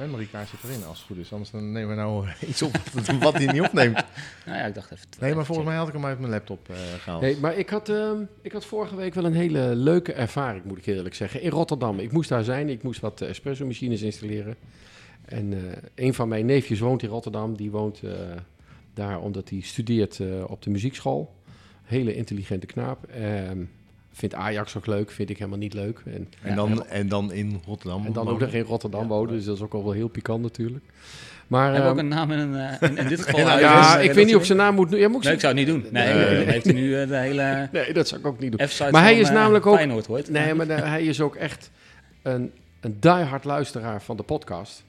kaart? Memory kaart zit erin als het goed is. Anders dan nemen we nou iets op wat hij niet opneemt. Nou ja, ik dacht even. Nee, maar volgens mij had ik hem uit mijn laptop eh, gehaald. Nee, maar ik had, ehm, ik had vorige week wel een hele leuke ervaring, moet ik eerlijk zeggen. In Rotterdam. Ik moest daar zijn. Ik moest wat espresso-machines installeren. En eh, een van mijn neefjes woont in Rotterdam. Die woont eh, daar omdat hij studeert eh, op de muziekschool. Hele intelligente knaap. Ehm, vindt Ajax ook leuk, vind ik helemaal niet leuk. En, en, dan, en dan in Rotterdam. en dan ook nog in Rotterdam wonen, dus dat is ook al wel heel pikant natuurlijk. Maar, Heb ehm, ook een naam in, een, eh, in, in dit geval. Ja, ja, ik weet niet of zijn naam moet... Ja, moet ik Nee, ik zou het niet doen. Nee, heeft hij nu eh, de hele Nee, dat zou ik ook niet doen. Maar hij van, is eh, namelijk ook- Feyenoord hoort. Nee, maar hij is ook echt een, een diehard luisteraar van de podcast.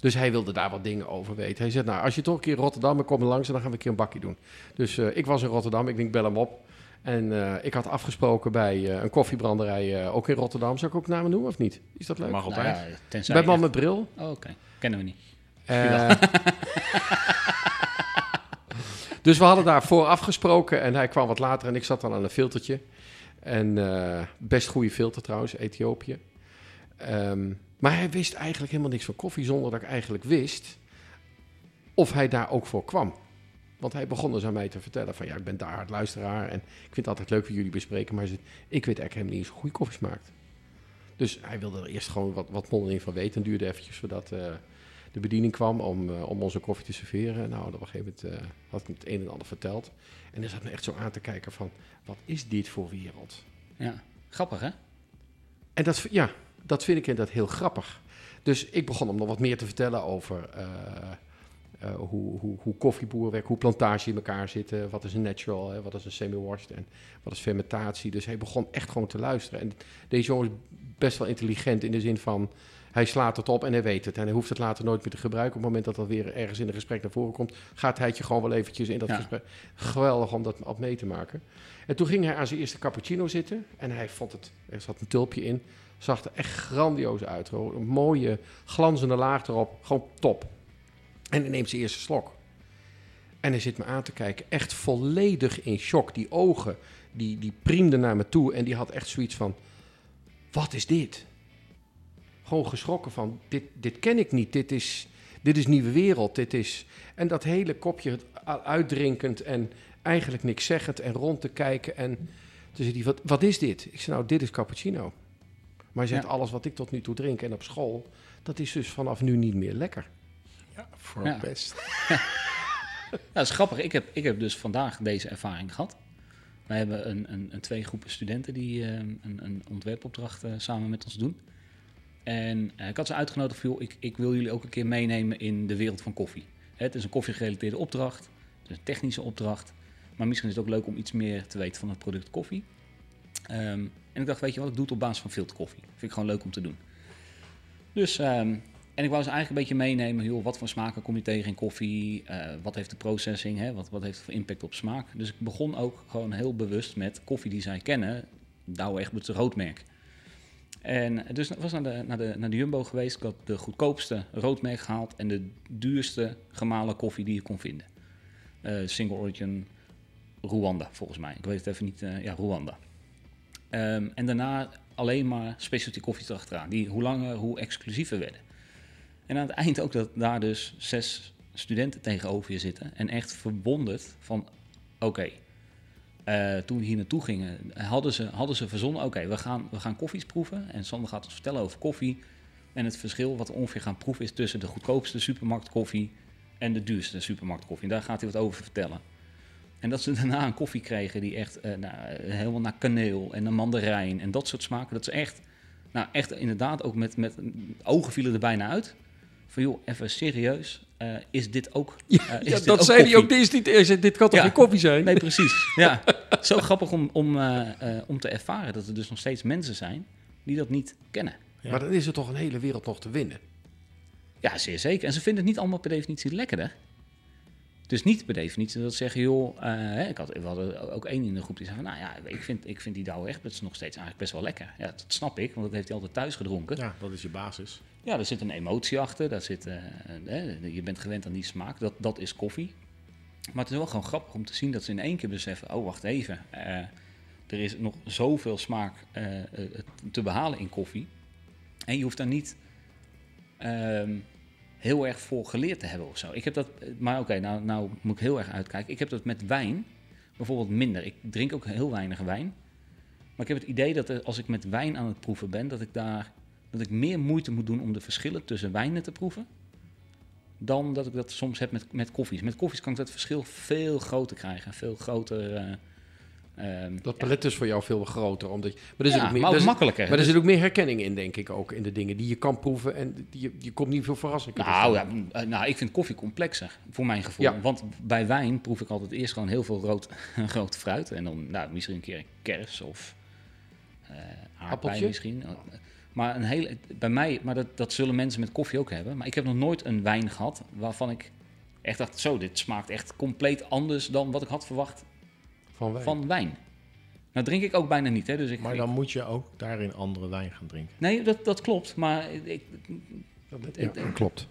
Dus hij wilde daar wat dingen over weten. Hij zegt, nou, als je toch een keer in Rotterdam bent, kom er langs en dan gaan we een keer een bakje doen. Dus eh, ik was in Rotterdam, ik denk, bel hem op. En eh, ik had afgesproken bij eh, een koffiebranderij, eh, ook in Rotterdam. Zou ik ook namen noemen of niet? Is dat leuk? Mag Nou altijd. ja, tenzij bij man echt- met bril. Oh, Oké, kennen we niet. Eh, dus we hadden daarvoor afgesproken en hij kwam wat later en ik zat dan aan een filtertje. En eh, best goede filter trouwens, Ethiopië. Ehm, maar hij wist eigenlijk helemaal niks van koffie zonder dat ik eigenlijk wist of hij daar ook voor kwam. Want hij begon dus aan mij te vertellen van ja, ik ben daar hard luisteraar en ik vind het altijd leuk voor jullie bespreken, maar ik weet eigenlijk helemaal niet eens hoe goede koffie smaakt. Dus hij wilde er eerst gewoon wat, wat mondeling van weten en duurde eventjes voordat eh, de bediening kwam om, eh, om onze koffie te serveren. Nou, op een gegeven moment eh, had ik hem het een en ander verteld. En hij zat me echt zo aan te kijken van, wat is dit voor wereld? Ja, grappig hè? En dat, ja, dat vind ik inderdaad heel grappig. Dus ik begon hem nog wat meer te vertellen over eh, hoe, hoe, hoe koffieboer werkt, hoe plantage in elkaar zitten, wat is een natural, hè, wat is een semi-washed en wat is fermentatie. Dus hij begon echt gewoon te luisteren. En deze jongen is best wel intelligent in de zin van, hij slaat het op en hij weet het. En hij hoeft het later nooit meer te gebruiken. Op het moment dat dat weer ergens in een gesprek naar voren komt, gaat hij het je gewoon wel eventjes in dat Ja. gesprek. Geweldig om dat op mee te maken. En toen ging hij aan zijn eerste cappuccino zitten en hij vond het, er zat een tulpje in, zag er echt grandioos uit. Een mooie glanzende laag erop, gewoon top. En hij neemt zijn eerste slok. En hij zit me aan te kijken, echt volledig in shock. Die ogen, die, die priemden naar me toe en die had echt zoiets van, wat is dit? Gewoon geschrokken van, dit, dit ken ik niet, dit is, dit is nieuwe wereld, dit is... En dat hele kopje uitdrinkend en eigenlijk niks zeggend en rond te kijken. En toen zei hij, wat, wat is dit? Ik zei, nou, dit is cappuccino. Maar hij zegt, Ja. alles wat ik tot nu toe drink en op school, dat is dus vanaf nu niet meer lekker. Ja, voor Ja. best. Ja, dat is grappig. Ik heb, ik heb dus vandaag deze ervaring gehad. Wij hebben een, een, een twee groepen studenten die eh, een, een ontwerpopdracht eh, samen met ons doen. En eh, ik had ze uitgenodigd joh, ik, ik wil jullie ook een keer meenemen in de wereld van koffie. Het is een koffiegerelateerde opdracht, het is een technische opdracht. Maar misschien is het ook leuk om iets meer te weten van het product koffie. Ehm, en ik dacht, weet je wat, ik doe het op basis van filterkoffie. Vind ik gewoon leuk om te doen. Dus, ehm, en ik wou ze eigenlijk een beetje meenemen, joh, wat voor smaken kom je tegen in koffie? Eh, wat heeft de processing, hè? Wat, wat heeft het voor impact op smaak? Dus ik begon ook gewoon heel bewust met koffie die zij kennen. Douwe Egberts roodmerk. En dus was naar de, naar, de, naar de Jumbo geweest. Ik had de goedkoopste roodmerk gehaald en de duurste gemalen koffie die je kon vinden. Eh, single origin Rwanda, volgens mij. Ik weet het even niet. eh, ja, Rwanda. Ehm, en daarna alleen maar specialty koffies erachteraan. Die hoe langer, hoe exclusiever werden. En aan het eind ook dat daar dus zes studenten tegenover je zitten. En echt verwonderd van, oké, eh, toen hier naartoe gingen, hadden ze, hadden ze verzonnen, oké, we, gaan, we gaan koffies proeven. En Sander gaat ons vertellen over koffie. En het verschil wat ongeveer gaan proeven is tussen de goedkoopste supermarktkoffie en de duurste supermarktkoffie. En daar gaat hij wat over vertellen. En dat ze daarna een koffie kregen die echt eh, nou, helemaal naar kaneel en naar mandarijn en dat soort smaken. Dat ze echt, nou echt inderdaad ook met, met ogen vielen er bijna uit. Van joh, even serieus, eh, is dit ook eh, is Ja, dit dat ook zei hij ook. Dit, is niet, zei, dit kan toch Ja. geen koffie zijn? Nee, precies. Ja. Zo grappig om, om, eh, eh, om te ervaren dat er dus nog steeds mensen zijn die dat niet kennen. Ja. Maar dan is er toch een hele wereld nog te winnen. Ja, zeer zeker. En ze vinden het niet allemaal per definitie lekkerder. Dus niet per definitie dat ze zeggen, joh, eh, ik had, we hadden ook één in de groep die zei van, nou ja, ik vind, ik vind die Douwe Egberts nog steeds eigenlijk best wel lekker. Ja, dat snap ik, want dat heeft hij altijd thuis gedronken. Ja, Ja, dat is je basis. daar zit een emotie achter, daar zit, eh, je bent gewend aan die smaak, dat, dat is koffie. Maar het is wel gewoon grappig om te zien dat ze in één keer beseffen, oh wacht even, eh, er is nog zoveel smaak te behalen in koffie. En je hoeft daar niet ehm, heel erg voor geleerd te hebben of zo. Ik heb dat, maar oké, nou, nou moet ik heel erg uitkijken. Ik heb dat met wijn bijvoorbeeld minder. Ik drink ook heel weinig wijn. Maar ik heb het idee dat als ik met wijn aan het proeven ben, dat ik daar dat ik meer moeite moet doen om de verschillen tussen wijnen te proeven. Dan dat ik dat soms heb met, met koffies. Met koffies kan ik dat verschil veel groter krijgen. Veel groter. eh, ehm, Dat ja, palet is voor jou veel groter. Omdat je, maar er zit ja, ook meer, maar ook er zit- makkelijker. maar er zit ook meer herkenning in, denk ik ook, in de dingen die je kan proeven. En die, je, je komt niet veel verrassingen. Nou, ja, eh, nou, ik vind koffie complexer, voor mijn gevoel. Ja. Want bij wijn proef ik altijd eerst gewoon heel veel rood, rood fruit. En dan nou, misschien een keer kers of eh aardbei misschien. Maar, een hele, bij mij, maar dat, dat zullen mensen met koffie ook hebben. Maar ik heb nog nooit een wijn gehad waarvan ik echt dacht... zo, dit smaakt echt compleet anders dan wat ik had verwacht van wijn. van wijn. Nou drink ik ook bijna niet, hè. Dus ik, Maar dan moet je ook daarin andere wijn gaan drinken. Nee, dat, dat klopt. Maar, ik, Ja, klopt.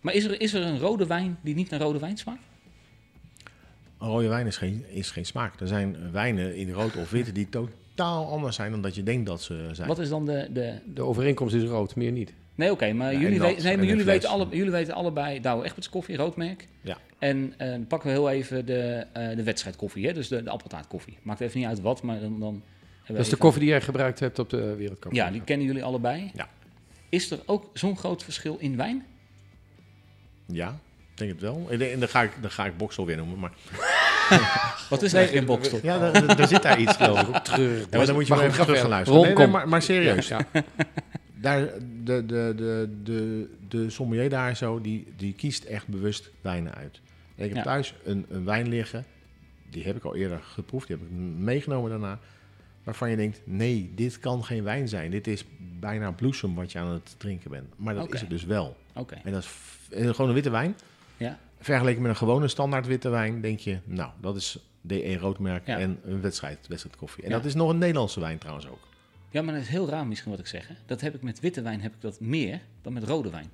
maar is, er, is er een rode wijn die niet naar rode wijn smaakt? Een rode wijn is geen, is geen smaak. Er zijn wijnen in rood of wit die totaal anders zijn dan dat je denkt dat ze zijn. Wat is dan de... de... De overeenkomst is rood, meer niet. Nee, oké, maar Ja, jullie, nee, maar jullie, weten alle, jullie weten allebei Douwe Egberts koffie, roodmerk. Ja. En eh, dan pakken we heel even de, eh de wedstrijdkoffie, hè? dus de, de appeltaartkoffie. Maakt even niet uit wat, maar dan... dan hebben we Dat is de koffie die jij gebruikt hebt op de wereldcup. Ja, die kennen jullie allebei. Ja. Is er ook zo'n groot verschil in wijn? Ja, ik denk het wel. En dan ga ik, dan ga ik Boksel weer noemen. Maar Wat is eigenlijk een boksel? ja, daar, zit daar iets geloof ik. Ja, maar dan moet je Maar even terug gaan luisteren. Nee, nee, kom. maar, maar serieus. Ja, Daar, de, de, de, de, de sommelier daar zo, die, die kiest echt bewust wijnen uit. En ik heb Ja. thuis een, een wijn liggen. Die heb ik al eerder geproefd. Die heb ik meegenomen daarna. Waarvan je denkt, nee, dit kan geen wijn zijn. Dit is bijna bloesem wat je aan het drinken bent. Maar dat is het dus wel. Oké, En dat is gewoon een witte wijn. ja. Vergeleken met een gewone standaard witte wijn, denk je, nou, dat is DE roodmerk Ja. en een wedstrijd, wedstrijdkoffie. En Ja. dat is nog een Nederlandse wijn trouwens ook. Ja, maar dat is heel raar misschien wat ik zeg. Hè. Dat heb ik met witte wijn heb ik dat meer dan met rode wijn.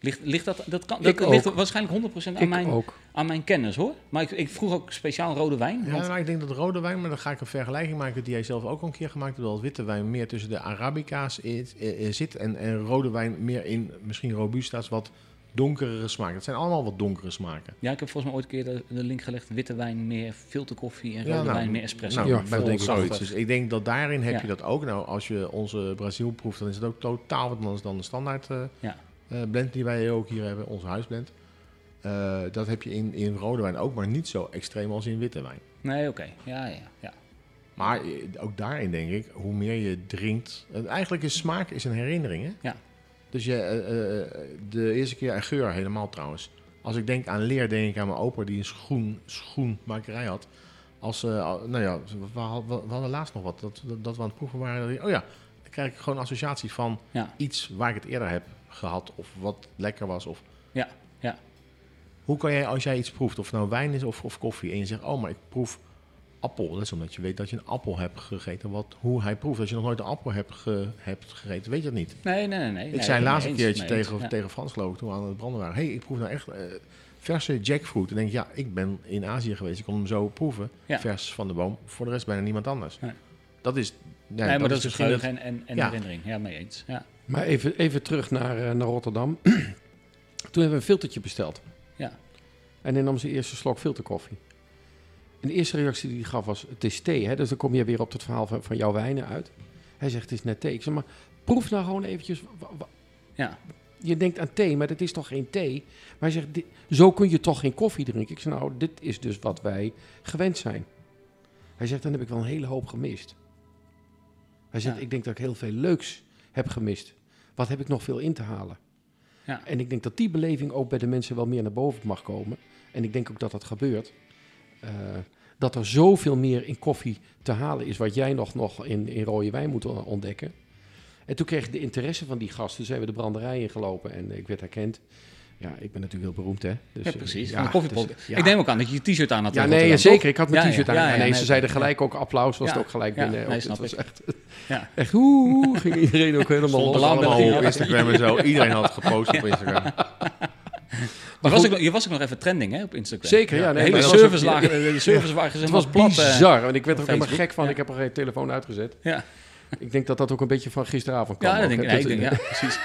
Ligt, ligt dat, dat, kan, Ik dat ligt ook. waarschijnlijk 100% aan ik mijn, ook. aan mijn kennis hoor. Maar ik, ik vroeg ook speciaal rode wijn. Ja, Want, maar ik denk dat rode wijn, maar dan ga ik een vergelijking maken die jij zelf ook al een keer gemaakt hebt, dat witte wijn meer tussen de Arabica's is- zit en, en rode wijn meer in misschien Robusta's wat donkerere smaken. Het zijn allemaal wat donkere smaken. ja, ik heb volgens mij ooit een keer de, de link gelegd. Witte wijn meer filterkoffie en Ja, rode nou, wijn meer espresso. Nou, Ja, dat denk ik zoiets. ook. Dus ik denk dat daarin heb Ja. je dat ook. Nou, als je onze Brazil proeft, dan is het ook totaal wat anders dan de standaard eh, Ja. eh, blend die wij ook hier hebben, onze huisblend. Eh, dat heb je in, in rode wijn ook, maar niet zo extreem als in witte wijn. Nee, oké. Ja, ja, ja. Maar ook daarin denk ik, hoe meer je drinkt... en eigenlijk is smaak is een herinnering, hè? Ja. Dus je, eh, eh, de eerste keer, en geur helemaal trouwens. Als ik denk aan leer, denk ik aan mijn opa die een schoen, schoenmakerij had. Als, eh, al- nou ja, we, hadden- laatst nog wat, dat, dat, we aan het proeven waren. Oh ja, dan krijg ik gewoon associaties van Ja. iets waar ik het eerder heb gehad. Of wat lekker was. Of Ja, ja. hoe kan jij, als jij iets proeft, of nou wijn is of, of koffie, en je zegt, oh, maar ik proef appel. Dat is omdat je weet dat je een appel hebt gegeten. Wat, hoe hij proeft. Als je nog nooit een appel hebt, ge- hebt gegeten, weet je dat niet. Nee, nee, nee. nee. ik Nee, zei laatst een keertje tegen, Ja. tegen Frans, geloof ik, toen we aan het branden waren. hey, ik proef nou echt eh, verse jackfruit. En denk ik, ja, ik ben in Azië geweest. Ik kon hem zo proeven, Ja. vers van de boom. Voor de rest bijna niemand anders. Nee. Dat is... Ja, nee, maar dat is misschien geheugen en, en, en Ja. herinnering. Ja, mee eens. Ja. Maar even, even terug naar, eh, naar Rotterdam. Toen hebben we een filtertje besteld. Ja. En hij nam zijn eerste slok filterkoffie. En de eerste reactie die hij gaf was, het is thee. Hè? Dus dan kom je weer op het verhaal van, van jouw wijnen uit. Hij zegt, het is net thee. Ik zeg, maar proef nou gewoon eventjes. Ja. Je denkt aan thee, maar dat is toch geen thee? Maar hij zegt, dit- zo kun je toch geen koffie drinken? Ik zeg, nou, dit is dus wat wij gewend zijn. Hij zegt, dan heb ik wel een hele hoop gemist. Hij zegt, Ja. ik denk dat ik heel veel leuks heb gemist. Wat heb ik nog veel in te halen? Ja. En ik denk dat die beleving ook bij de mensen wel meer naar boven mag komen. En ik denk ook dat dat gebeurt. Eh, dat er zoveel meer in koffie te halen is, wat jij nog, nog in, in rode wijn moet on- ontdekken. En toen kreeg ik de interesse van die gasten. Toen zijn we de branderij ingelopen en ik werd herkend. Ja, ik ben natuurlijk heel beroemd, hè. Dus, Ja, eh, precies. ja, van de koffiepodcast. dus, ja. Ik neem ook aan dat je je t-shirt aan had. Ja, nee, zeker. Ik had mijn Ja, t-shirt ja, aan. ja, ja, nee, nee, ze zeiden gelijk ook applaus, was Ja, het ook gelijk ja, binnen. nee, snap was ik. echt? Ja. echt oeh, ging iedereen ook helemaal los. allemaal op Instagram en zo. Iedereen had gepost op Instagram. Je was, ook, nog- je was ook nog even trending hè, op Instagram. Zeker, ja. De nee, hele maar service lagen, de service waren Het was plat. eh. bizar, want ik werd er ook helemaal gek van. ja. Ik heb er geen telefoon uitgezet. Ja, Ik denk dat dat ook een beetje van gisteravond kwam. ja, dat denk ik. Nee, denk, ja, precies.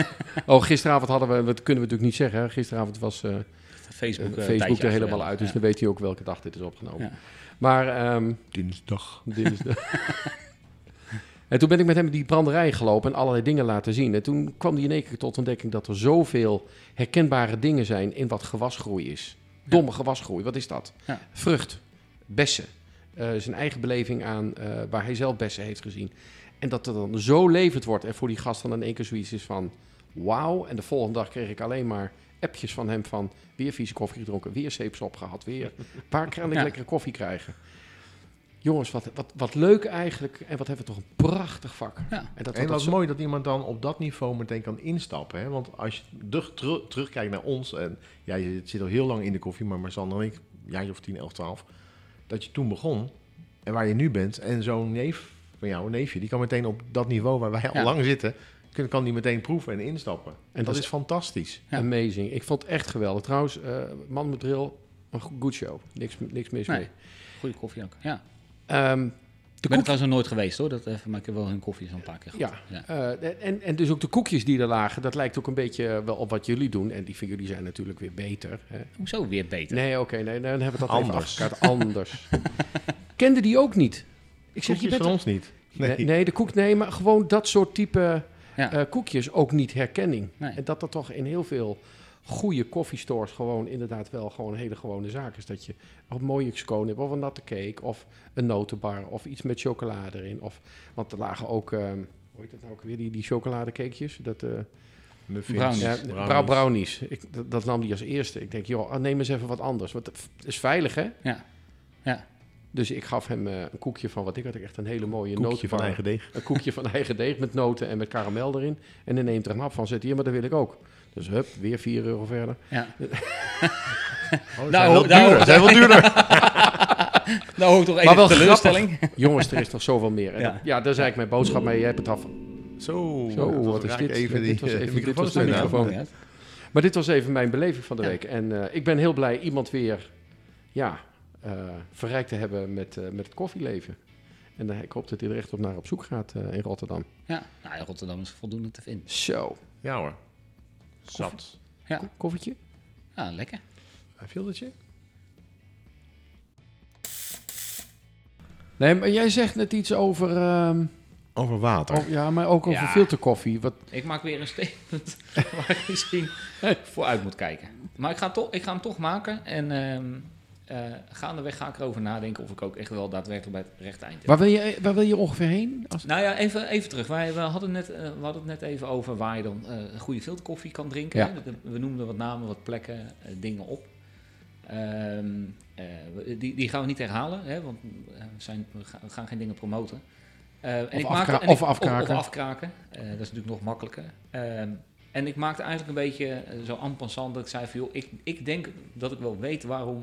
Oh, gisteravond hadden we, dat kunnen we natuurlijk niet zeggen. hè. Gisteravond was eh, Facebook, eh, Facebook tijdje er helemaal uit, dus Ja. dan weet hij ook welke dag dit is opgenomen. Ja. Maar ehm, Dinsdag. de... en toen ben ik met hem die branderij gelopen en allerlei dingen laten zien. En toen kwam hij in één keer tot ontdekking dat er zoveel herkenbare dingen zijn in wat gewasgroei is. Domme gewasgroei, wat is dat? Ja. Vrucht, bessen, eh, zijn eigen beleving aan eh, waar hij zelf bessen heeft gezien. En dat het dan zo levend wordt en voor die gast dan in één keer zoiets is van wauw. En de volgende dag kreeg ik alleen maar appjes van hem van weer vieze koffie gedronken, weer zeepsop gehad, weer waar kan ik Ja. lekkere koffie krijgen. Jongens, wat, wat, wat leuk eigenlijk en wat hebben we toch een prachtig vak. Ja. En dat, En dat wat zo- mooi dat iemand dan op dat niveau meteen kan instappen. Hè? Want als je terug, terug- terugkijkt naar ons, en ja, je zit al heel lang in de koffie, maar Marcel en ik, een jaartje of 10, 11, 12, dat je toen begon en waar je nu bent. En zo'n neef van jou, een neefje, die kan meteen op dat niveau waar wij al Ja. lang zitten, kan, kan die meteen proeven en instappen. En dat dat, is- is fantastisch. Ja. Amazing. Ik vond het echt geweldig. Trouwens, eh, Man met Drill, een go- good show. Niks, niks mis Nee. mee. Goede koffie ook. Ja. Ehm, de Ik ben er koek- trouwens nog nooit geweest hoor. Dat even, maar ik heb wel hun koffie zo'n paar keer gehad. Ja, Ja. eh, en, en dus ook de koekjes die er lagen, dat lijkt ook een beetje eh, wel op wat jullie doen. En die van jullie zijn natuurlijk weer beter. Hè? Hoezo weer beter? Nee, oké, nee, dan hebben we dat Anders. even. Anders. Kende die ook niet? Ik zeg, je Koekjes bent van ons niet. Nee. Nee, nee, de koek, nee, maar gewoon dat soort type Ja. eh, koekjes ook niet herkenning. Nee. En dat er toch in heel veel goede koffiestores gewoon inderdaad wel gewoon een hele gewone zaak is. Dat je een mooie scone hebt of een natte cake of een notenbar of iets met chocolade erin. Of, want er lagen ook, ehm, hoe heet dat nou ook weer, die, die chocoladecakejes? Dat, eh, Muffins, Brownies. ja, brownies. brownies. Ik, dat, dat nam die als eerste. Ik denk, joh, ah, neem eens even wat anders. Want het is veilig, hè? Ja. Ja. Dus ik gaf hem eh, een koekje van wat ik had. Ik echt een hele mooie Koekje notenbar. van eigen deeg. Een koekje van eigen deeg met noten en met karamel erin. En dan neemt er een hap van, zet hier, maar dat wil ik ook. Dus hup, weer 4 euro verder. Ja. Oh, Nou, zijn wel nou, duurder. zijn wel duurder. Nou hoor ik toch even teleurstelling. Jongens, er is nog zoveel meer. En Ja. dat- ja, dat is eigenlijk mijn boodschap, maar jij hebt het af. Zo, Zo, wat is dit? Even die Dit was eh, even- microfoon dit was de steun aan. microfoon. Ja. Maar dit was even mijn beleving van de Ja. week. En eh, ik ben heel blij iemand weer ja, eh, verrijkt te hebben met, eh, met het koffieleven. En ik hoop dat hij er echt op naar op zoek gaat eh, in Rotterdam. Ja. Nou, in Rotterdam is voldoende te vinden. Zo, Ja hoor. Zat. Ja, koffietje? ja lekker. Een filtertje? Nee, maar jij zegt net iets over... ehm, Over water. over- ja, maar ook over Ja. filterkoffie. Wat, Ik maak weer een statement waar ik misschien vooruit moet kijken. Maar ik ga, toch, ik ga hem toch maken. En ehm eh, gaandeweg ga ik erover nadenken of ik ook echt wel daadwerkelijk bij het rechte eind heb. waar, wil je, waar wil je ongeveer heen? Als, Nou ja, even, even terug. Wij, we, hadden net, eh, we hadden het net even over waar je dan eh goede filterkoffie kan drinken. Ja. We noemden wat namen, wat plekken, eh, dingen op. Ehm, eh, die, die gaan we niet herhalen, hè, want eh, we, zijn, we, gaan, geen dingen promoten. Eh, en Of ik afkra- maakte, en of ik- afkraken. Of, afkraken. Eh, dat is natuurlijk nog makkelijker. Ehm, en ik maakte eigenlijk een beetje eh, zo en passant dat ik zei van... joh, ik, ik denk dat ik wel weet waarom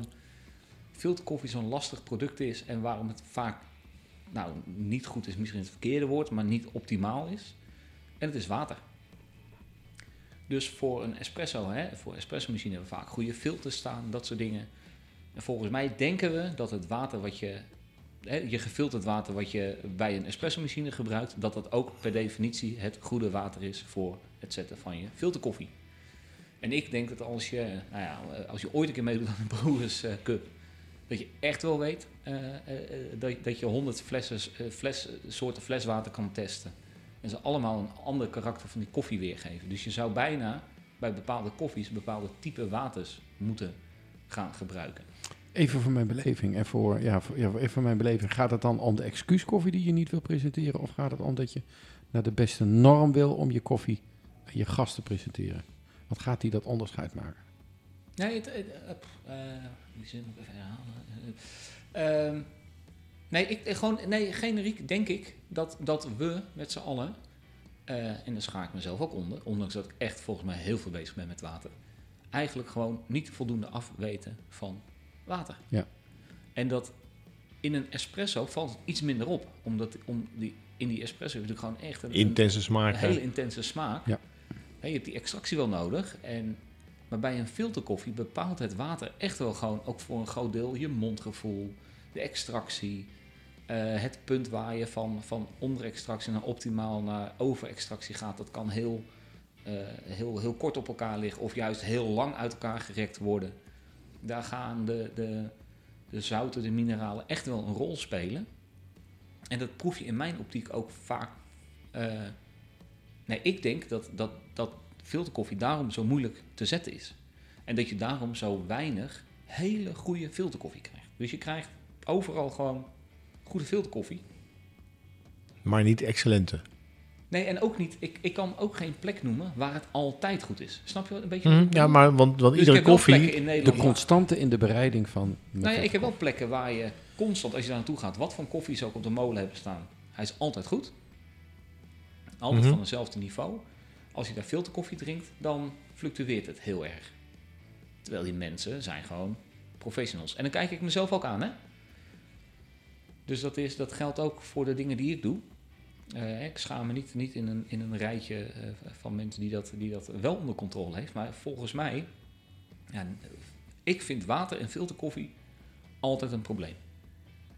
filterkoffie zo'n lastig product is... en waarom het vaak nou, niet goed is misschien het verkeerde woord, maar niet optimaal is. En het is water. Dus voor een espresso, hè, voor een espresso machine hebben we vaak goede filters staan, dat soort dingen. En volgens mij denken we dat het water wat je, hè, je gefilterd water wat je bij een espresso machine gebruikt, dat dat ook per definitie het goede water is voor het zetten van je filterkoffie. En ik denk dat als je, nou ja, als je ooit een keer meedoet aan een Brewers Cup, dat je echt wel weet eh, eh, dat, dat je 100 flessen, eh, fles, soorten fleswater kan testen. En ze allemaal een ander karakter van die koffie weergeven. Dus je zou bijna bij bepaalde koffies bepaalde type waters moeten gaan gebruiken. Even voor mijn beleving. En voor, ja, voor, ja, even voor mijn beleving. Gaat het dan om de excuuskoffie die je niet wil presenteren? Of gaat het om dat je naar de beste norm wil om je koffie aan je gast te presenteren? Wat gaat die dat onderscheid maken? Nee, het, die zin even herhalen. Eh, ehm, nee, ik, eh, gewoon, nee, generiek denk ik dat, dat we met z'n allen, eh, en daar schaak ik mezelf ook onder, ondanks dat ik echt volgens mij heel veel bezig ben met water, eigenlijk gewoon niet voldoende afweten van water. Ja. En dat in een espresso valt het iets minder op. Omdat om die, in die espresso heb je natuurlijk gewoon echt een, Intense smaak. hele intense smaak. Ja. Je hebt die extractie wel nodig. En, maar bij een filterkoffie bepaalt het water echt wel gewoon, ook voor een groot deel, je mondgevoel, de extractie. eh, het punt waar je van, van onderextractie naar optimaal naar overextractie gaat, dat kan heel, eh, heel, heel kort op elkaar liggen of juist heel lang uit elkaar gerekt worden. Daar gaan de, de, de zouten, de mineralen echt wel een rol spelen. En dat proef je in mijn optiek ook vaak. eh, nee, ik denk dat, dat, dat filterkoffie daarom zo moeilijk te zetten is. En dat je daarom zo weinig hele goede filterkoffie krijgt. Dus je krijgt overal gewoon goede filterkoffie. Maar niet excellente. Nee, en ook niet, ik, ik kan ook geen plek noemen waar het altijd goed is. Snap je wat een beetje? Mhm, Ja, maar want, want Dus iedere koffie... in De Nederland. constante in de bereiding van... Nou ja, ik heb wel plekken waar je constant, als je daar naartoe gaat, wat voor koffie ze ook op de molen hebben staan, hij is altijd goed. Altijd Mhm. van hetzelfde niveau. Als je daar filterkoffie drinkt, dan fluctueert het heel erg. Terwijl die mensen zijn gewoon professionals. En dan kijk ik mezelf ook aan, hè. Dus dat, is, dat geldt ook voor de dingen die ik doe. Eh, ik schaam me niet, niet in, een, in een rijtje eh, van mensen die dat, die dat wel onder controle heeft. Maar volgens mij, ja, ik vind water en filterkoffie altijd een probleem.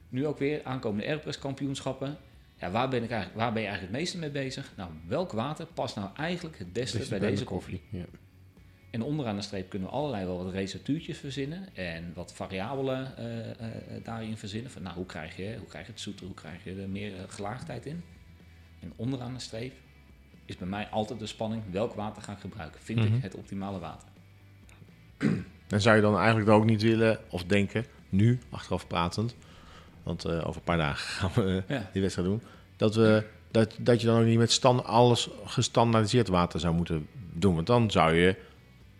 Nu ook weer aankomende Airpress kampioenschappen. Ja, waar ben, ik eigenlijk, waar ben je eigenlijk het meeste mee bezig? Nou, welk water past nou eigenlijk het beste bij bij deze de koffie? Ja. En onderaan de streep kunnen we allerlei wel wat receptuurtjes verzinnen en wat variabelen eh, eh, daarin verzinnen. Van, nou, hoe krijg, je, hoe krijg je het zoeter, hoe krijg je er meer eh, gelaagdheid in? En onderaan de streep is bij mij altijd de spanning, welk water ga ik gebruiken? Vind Mhm. ik het optimale water? En zou je dan eigenlijk ook niet willen of denken, nu, achteraf pratend, want eh, over een paar dagen gaan we Ja. die wedstrijd doen, dat, we, dat, dat je dan ook niet met stand, alles gestandaardiseerd water zou moeten doen. Want dan zou je,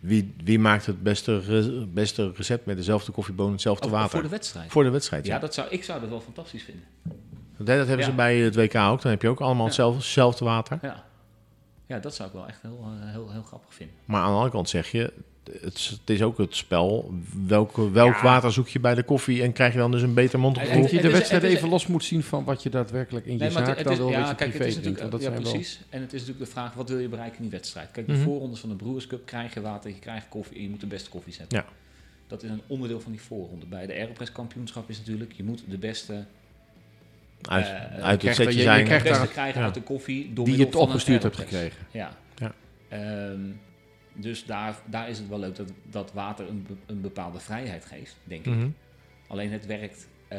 wie, wie maakt het beste, re- beste recept met dezelfde koffiebonen, hetzelfde water? Voor de wedstrijd. Voor de wedstrijd, ja. Ja, dat zou, ik zou dat wel fantastisch vinden. Dat, dat hebben ze bij het WK ook. Dan heb je ook allemaal hetzelfde, hetzelfde water. Ja. ja, dat zou ik wel echt heel, eh, heel, heel grappig vinden. Maar aan de andere kant zeg je, het is, het is ook het spel. Welke, welk Ja. water zoek je bij de koffie en krijg je dan dus een beter mondgevoel? dat je de wedstrijd is- even los moet zien van wat je daadwerkelijk in je Nee, zaak dan het is, wil, wat ja, je kijk, het is natuurlijk, Want dat ja, zijn wel... precies. En het is natuurlijk de vraag, wat wil je bereiken in die wedstrijd? Kijk, de Mhm. voorrondes van de Brewers Cup krijg je water, je krijgt koffie en je moet de beste koffie zetten. Ja. Dat is een onderdeel van die voorronde. Bij de Aeropress kampioenschap is natuurlijk, je moet de beste, Uit, uit krijgt het setje dat je- je zijn. de krijgt beste daar- krijgen ja. uit de koffie door die je het opgestuurd hebt gekregen. Ja. Ja. Dus daar, daar is het wel leuk dat, dat water een, een bepaalde vrijheid geeft, denk ik. Mhm. Alleen het werkt. eh,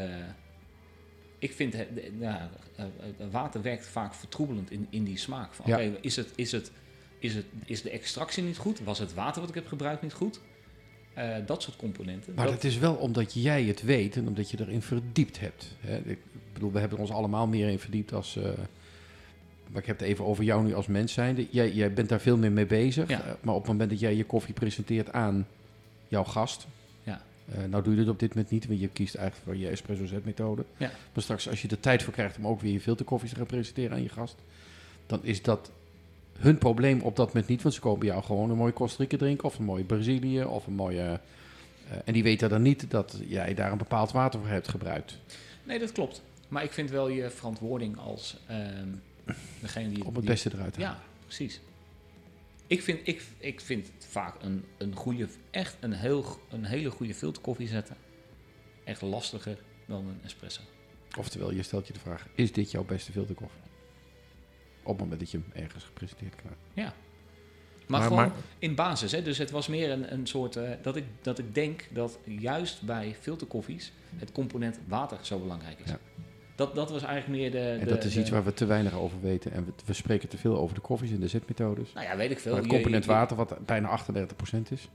ik vind het, ja, eh, eh, water werkt vaak vertroebelend in, in die smaak. Van, Ja. Is, het, is, het, is, het, is de extractie niet goed? Was het water wat ik heb gebruikt niet goed? Dat soort componenten. Maar dat, dat is wel omdat jij het weet en omdat je erin verdiept hebt. Hè? Ik bedoel, we hebben ons allemaal meer in verdiept als... maar ik heb het even over jou nu als mens zijnde. Jij, jij bent daar veel meer mee bezig. Ja. eh, maar op het moment dat jij je koffie presenteert aan jouw gast... Ja. eh, nou doe je dit op dit moment niet, want je kiest eigenlijk voor je espresso Z-methode. Ja. Maar straks als je de tijd voor krijgt om ook weer je filterkoffies te gaan presenteren aan je gast... dan is dat hun probleem op dat moment niet. Want ze komen jou gewoon een mooie Costa Rica drinken... of een mooie Brazilië of een mooie... eh, en die weten dan niet dat jij daar een bepaald water voor hebt gebruikt. nee, dat klopt. Maar ik vind wel je verantwoording als ehm, degene die... Om het die- beste eruit te halen. Ja, precies. Ik vind, ik, ik vind het vaak een, een goede, echt een, heel, een hele goede filterkoffie zetten. Echt lastiger dan een espresso. Oftewel, je stelt je de vraag, is dit jouw beste filterkoffie? Op het moment dat je hem ergens gepresenteerd krijgt. Ja. Maar, Maar- gewoon maar- in basis. Hè? Dus het was meer een, een soort... eh, dat, ik, dat ik denk dat juist bij filterkoffies het component water zo belangrijk is. Ja. Dat, dat was eigenlijk meer de... En de- dat is de- iets waar we te weinig over weten. En we, we spreken te veel over de koffies en de zetmethodes. Nou ja, weet ik veel. Maar het Je- component je- water, wat bijna 38% is.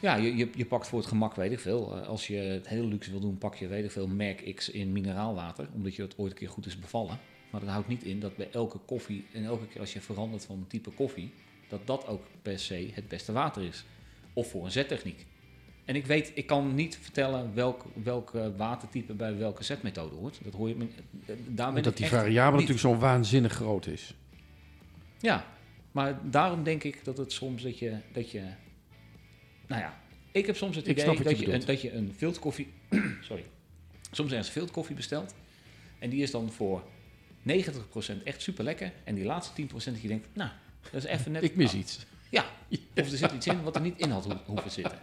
Ja, je, je, je pakt voor het gemak, weet ik veel. Eh, Als je het heel luxe wil doen, pak je, weet ik veel, merk X in mineraalwater. Omdat je het ooit een keer goed is bevallen. Maar dat houdt niet in dat bij elke koffie en elke keer als je verandert van type koffie, dat dat ook per se het beste water is. Of voor een zettechniek. En ik weet, ik kan niet vertellen welk, welk watertype bij welke zetmethode hoort. Dat hoor je me. Daar Omdat die variabele natuurlijk zo waanzinnig groot is. Ja, maar daarom denk ik dat het soms dat je, dat je nou ja, Ik heb soms het idee je dat, je een, dat je een filterkoffie... sorry. Soms ergens filterkoffie bestelt. En die is dan voor 90% echt super lekker. En die laatste 10% dat je denkt, nou, dat is even net... Ik mis iets. Ja, of er zit iets in wat er niet in had ho- hoeven zitten.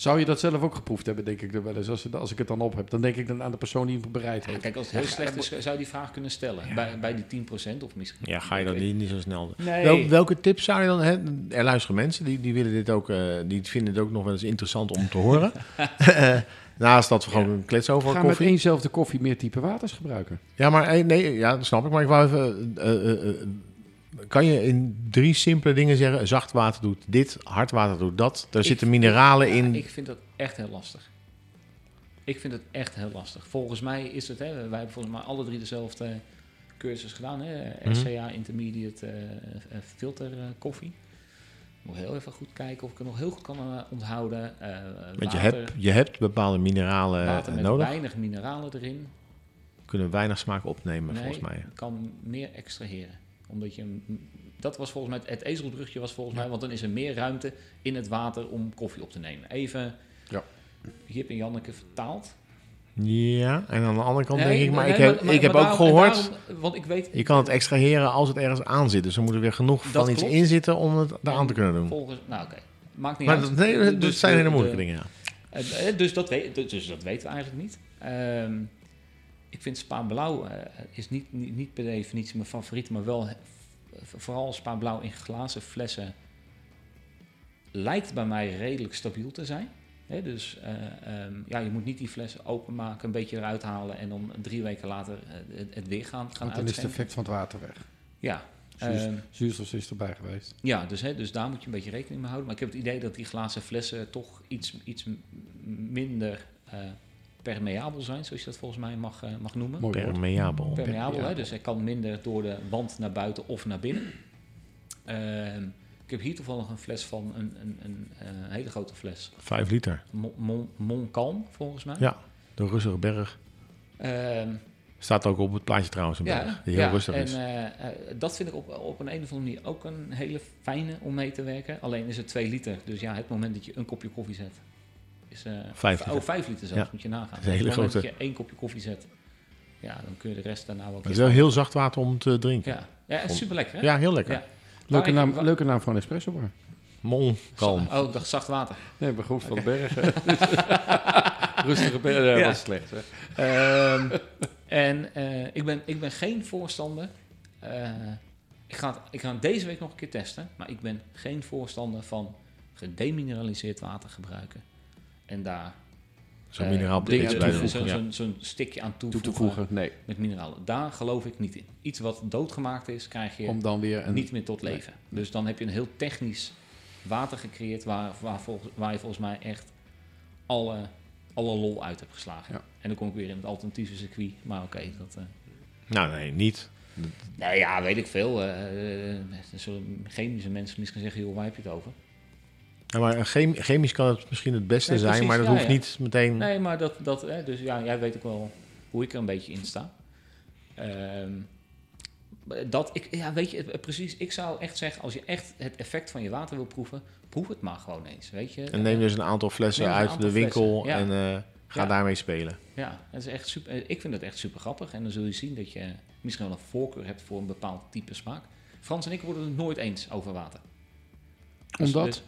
Zou je dat zelf ook geproefd hebben, denk ik er wel eens. Als, als ik het dan op heb, dan denk ik dan aan de persoon die het bereid Ja, heeft. kijk, als het heel slecht is, zou je die vraag kunnen stellen. Bij, bij die 10% of misschien... Ja, ga je dan niet, niet zo snel. Nee. Wel, welke tips zou je dan... Hè? Er luisteren mensen die, die, willen dit ook, eh, die vinden het ook nog wel eens interessant om te horen. Naast dat we gewoon een klets over Ga met koffie. éénzelfde koffie meer type waters gebruiken. Ja, maar eh, nee, ja, dat snap ik. Maar ik wou even... eh, eh, eh, kan je in drie simpele dingen zeggen... Zacht water doet dit, hard water doet dat. Er Ik- zitten mineralen Ja, in. Ik vind dat echt heel lastig. Ik vind het echt heel lastig. Volgens mij is het, hè, wij hebben volgens mij alle drie dezelfde cursus gedaan. Hè? Mhm. SCA Intermediate eh, Filter eh, Koffie. Moet heel even goed kijken of ik het nog heel goed kan onthouden. Want je hebt, je hebt bepaalde mineralen water met nodig. weinig mineralen erin. Kunnen weinig smaak opnemen, Nee, volgens mij. kan meer extraheren. Omdat je, hem- dat was volgens mij, het ezelbrugje was volgens mij, want dan is er meer ruimte in het water om koffie op te nemen. Even, Ja. Jip en Janneke vertaald. Ja, en aan de andere kant Nee, denk ik... Maar nee, ik heb, maar- ik heb maar ook daarom- gehoord... daarom- want ik weet, Je kan het extraheren als het ergens aan zit. Dus er moet er weer genoeg van iets in zitten om het eraan te kunnen doen. volgens, nou oké, maakt niet Maar uit. dat, nee, dat Dus zijn hele moeilijke de- dingen, ja. Eh, eh, dus, dat weet, dus dat weten we eigenlijk niet. Ehm, ik vind Spa Blauw eh, is niet, niet, niet per definitie mijn favoriet, maar wel eh, vooral Spa Blauw in glazen flessen lijkt bij mij redelijk stabiel te zijn. Dus eh, ehm, ja, je moet niet die fles openmaken, een beetje eruit halen en dan drie weken later het, het weer gaan, gaan Want dan is het effect van het water weg. Ja, Zuurstof, ehm, zuurstof is erbij geweest. ja dus, hè, dus daar moet je een beetje rekening mee houden. Maar ik heb het idee dat die glazen flessen toch iets, iets minder permeabel zijn, zoals je dat volgens mij mag, eh, mag noemen. Mooi. Permeabel. Permeabel, hè, dus hij kan minder door de wand naar buiten of naar binnen. Ehm, ik heb hier toevallig een fles van, een, een, een, eh, hele grote fles. Vijf liter. Mon, volgens mij. Ja, de rustige berg. Ehm, Staat ook op het plaatje trouwens, een ja, berg. Die heel ja, rustig en, is. eh, eh, dat vind ik op, op een, een of andere manier ook een hele fijne om mee te werken. Alleen is het 2 liter. Dus ja, het moment dat je een kopje koffie zet, is... eh, Vijf liter. Oh, 5 liter zelfs, Ja. moet je nagaan. Dat is een hele Op het moment grote. dat je één kopje koffie zet, ja, dan kun je de rest daarna wel... Het is wel heel zacht water om te drinken. Ja, ja super lekker hè? Ja, heel lekker. Ja. Leuke naam, leuke naam voor een espresso bar. Mon, kalm. Oh, ik dacht zacht water. Nee, maar goed van de bergen. Rustige bergen, Ja. was slecht. Hè? Ehm, en eh, ik, ben, ik ben geen voorstander. eh, ik, ga het, ik ga het deze week nog een keer testen. Maar ik ben geen voorstander van gedemineraliseerd water gebruiken. En daar Zo'n eh, mineraal dingen bij toevoegen, doen. Zo'n Ja. zo'n- zo'n stikje aan Toe toevoegen, te voegen, nee. met mineralen. Daar geloof ik niet in. Iets wat doodgemaakt is, krijg je Om dan weer een... niet meer tot leven. Dus dan heb je een heel technisch water gecreëerd waar, waar, volgens, waar je volgens mij echt alle, alle lol uit hebt geslagen. Ja. En dan kom ik weer in het alternatieve circuit. Maar oké, dat... eh, Nou, nee, niet. nou ja, weet ik veel. er zullen chemische mensen misschien zeggen, joh, waar heb je het over? Ja, maar chem- chemisch kan het misschien het beste Nee, zijn, precies, maar dat ja, hoeft ja. niet meteen... Nee, maar dat, dat hè, dus ja, jij weet ook wel hoe ik er een beetje in sta. Ehm, dat ik, ja, weet je, precies, ik zou echt zeggen, als je echt het effect van je water wil proeven, proef het maar gewoon eens, weet je. En neem dus een aantal flessen een uit aantal de winkel flessen, ja. en eh, ga Ja. daarmee spelen. Ja, dat is echt super, eh, ik vind het echt super grappig. En dan zul je zien dat je misschien wel een voorkeur hebt voor een bepaald type smaak. Frans en ik worden het nooit eens over water. Omdat? dus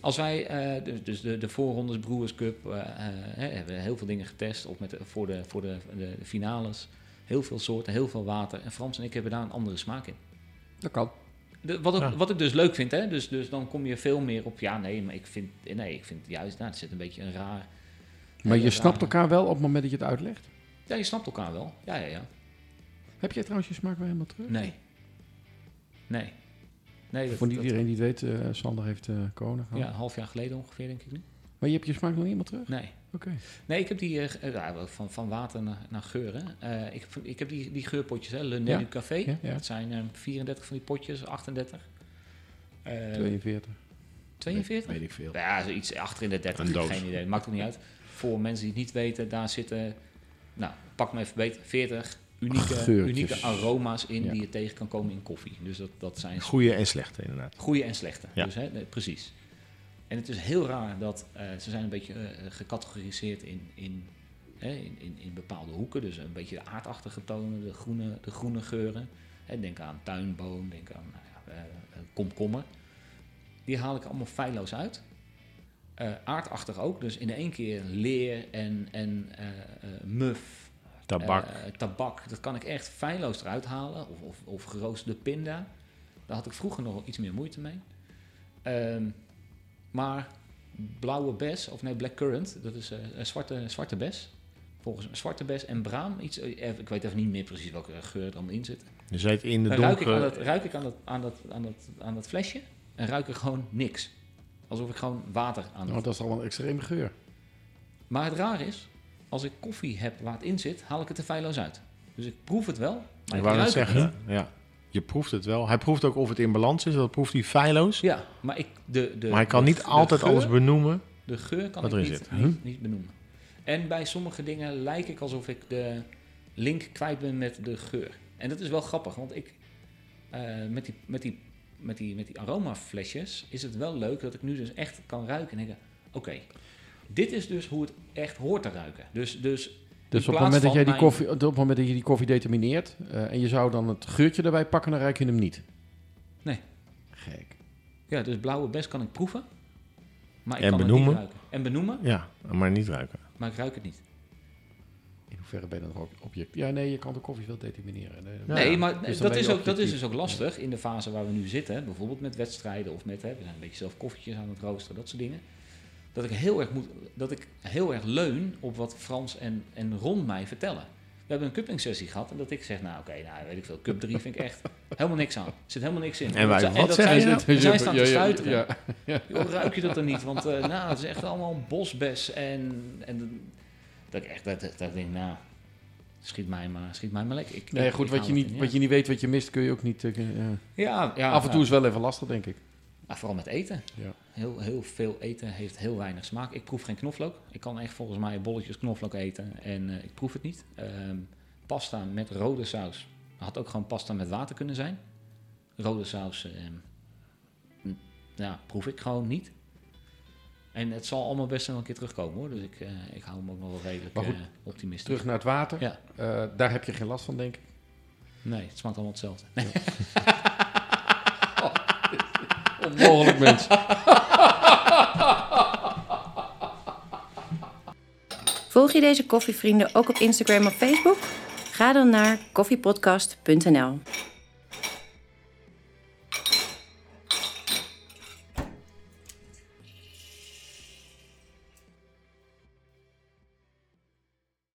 als wij, eh, dus, de, de voorrondes, Brewers Cup, hè, hebben we heel veel dingen getest op met de, voor, de, voor de, de finales. Heel veel soorten, heel veel water. En Frans en ik hebben daar een andere smaak in. Dat kan. De, wat, ik, Ja. wat ik dus leuk vind, hè? Dus, dus dan kom je veel meer op, ja, nee, maar ik vind, nee, ik vind juist, nou, er zit een beetje een raar... Maar je snapt elkaar wel op het moment dat je het uitlegt. Ja, je snapt elkaar wel. Ja, ja, ja. Heb jij trouwens je smaak weer helemaal terug? Nee. Nee. Nee, dat, Voor dat- iedereen die het weet, eh, Sander heeft eh corona gehad. ja, een half jaar geleden ongeveer, denk ik nu. Maar je hebt je smaak nog niet helemaal terug? Nee. Oké. Nee, ik heb die ja, van, van water naar, naar geuren. Eh, ik, heb- ik heb die, die geurpotjes, hè, Le Ja. Nenu Café. Ja, ja. Dat zijn eh, 34 van die potjes, 38. Eh, 42. 42? Weet ik veel. Ja, zoiets achter in de 30, Een ik heb doos. geen idee. Maakt ook niet uit. Voor mensen die het niet weten, daar zitten, nou, pak me even beter, 40 unieke, Geurtjes. unieke aroma's in Ja. die je tegen kan komen in koffie. Dus dat, dat zijn Goeie en slechte, inderdaad. goede en slechte. Ja. Dus, hè, precies. En het is heel raar dat eh, ze zijn een beetje eh, gecategoriseerd in, in, hè, in, in, in bepaalde hoeken. Dus een beetje de aardachtige tonen, de groene, de groene geuren. Hè, denk aan tuinboom, denk aan nou ja, eh, komkommer. Die haal ik allemaal feilloos uit. Aardachtig ook, dus in één keer leer en, en muf, Tabak. eh, tabak, dat kan ik echt feilloos eruit halen. Of, of, of geroosterde pinda. Daar had ik vroeger nog iets meer moeite mee. Ehm, maar blauwe bes, of nee, blackcurrant, dat is eh, een zwarte, zwarte bes. Volgens mij zwarte bes en braam, iets, eh, ik weet even niet meer precies welke geur er allemaal in zit. Je zit in de Dan ruik ik, aan dat, ruik ik aan, dat, aan, dat, aan, dat, aan dat flesje en ruik ik gewoon niks. Alsof ik gewoon water aan Nou, het... dat is al een extreme geur. Maar het raar is, als ik koffie heb waar het in zit, haal ik het er feilloos uit. Dus ik proef het wel, maar Ik wou het zeggen, ja. Je proeft het wel. Hij proeft ook of het in balans is, dat proeft hij feilloos. Ja, maar ik... De, de, maar hij kan niet de altijd geur- alles benoemen. De geur kan wat ik erin niet, zit. niet, niet benoemen. En bij sommige dingen lijkt ik alsof ik de link kwijt ben met de geur. En dat is wel grappig, want ik eh, met, die, met, die, met, die, met die aromaflesjes is het wel leuk dat ik nu dus echt kan ruiken en denken: oké, dit is dus hoe het echt hoort te ruiken. Dus, dus, Dus op het, moment dat van jij die mijn- koffie, op het moment dat je die koffie determineert eh, en je zou dan het geurtje erbij pakken, dan ruik je hem niet. Nee. Gek. Ja, dus blauwe bes kan ik proeven, maar ik En kan het benoemen. niet ruiken. En benoemen, Ja, maar niet ruiken. maar ik ruik het niet. In hoeverre ben je dan nog object? Ja, nee, je kan de koffie wel determineren. Nee, Ja, nee, maar dus dat, is ook, dat is dus ook lastig in de fase waar we nu zitten. Bijvoorbeeld met wedstrijden of met, hè, we zijn een beetje zelf koffietjes aan het roosteren, dat soort dingen. Dat ik heel erg, moet, dat ik heel erg leun op wat Frans en, en Ron mij vertellen. We hebben een cupping sessie gehad en dat ik zeg, nou oké, nou weet ik veel, cup 3 vind ik echt helemaal niks aan. Er zit helemaal niks in. En wij, wat dat zeg zij, je zij, nou? zij staan te Ja, ja, stuiteren. ja. Ruik je dat er niet? Want eh, nou, het is echt allemaal bosbes en, en dat ik echt dat, dat, denk, nou, schiet mij maar, schiet mij maar lekker. Ik, Nee, goed, ik wat je, niet, in, wat je niet weet wat je mist, kun je ook niet... eh, ja. Ja, ja Af en toe is wel even lastig, denk ik. Ah, vooral met eten. Ja. Heel, heel veel eten heeft heel weinig smaak. Ik proef geen knoflook. Ik kan echt volgens mij bolletjes knoflook eten en eh, ik proef het niet. Ehm, pasta met rode saus. Had ook gewoon pasta met water kunnen zijn. Rode saus, n- ja, proef ik gewoon niet. En het zal allemaal best wel een keer terugkomen hoor. Dus ik, eh, ik hou hem ook nog wel redelijk Maar goed, eh, optimistisch. Terug naar het water. Ja. Daar heb je geen last van, denk ik. Nee, het smaakt allemaal hetzelfde. Nee. Onmogelijk, mensen. Volg je deze koffievrienden ook op Instagram of Facebook? Ga dan naar koffiepodcast.nl.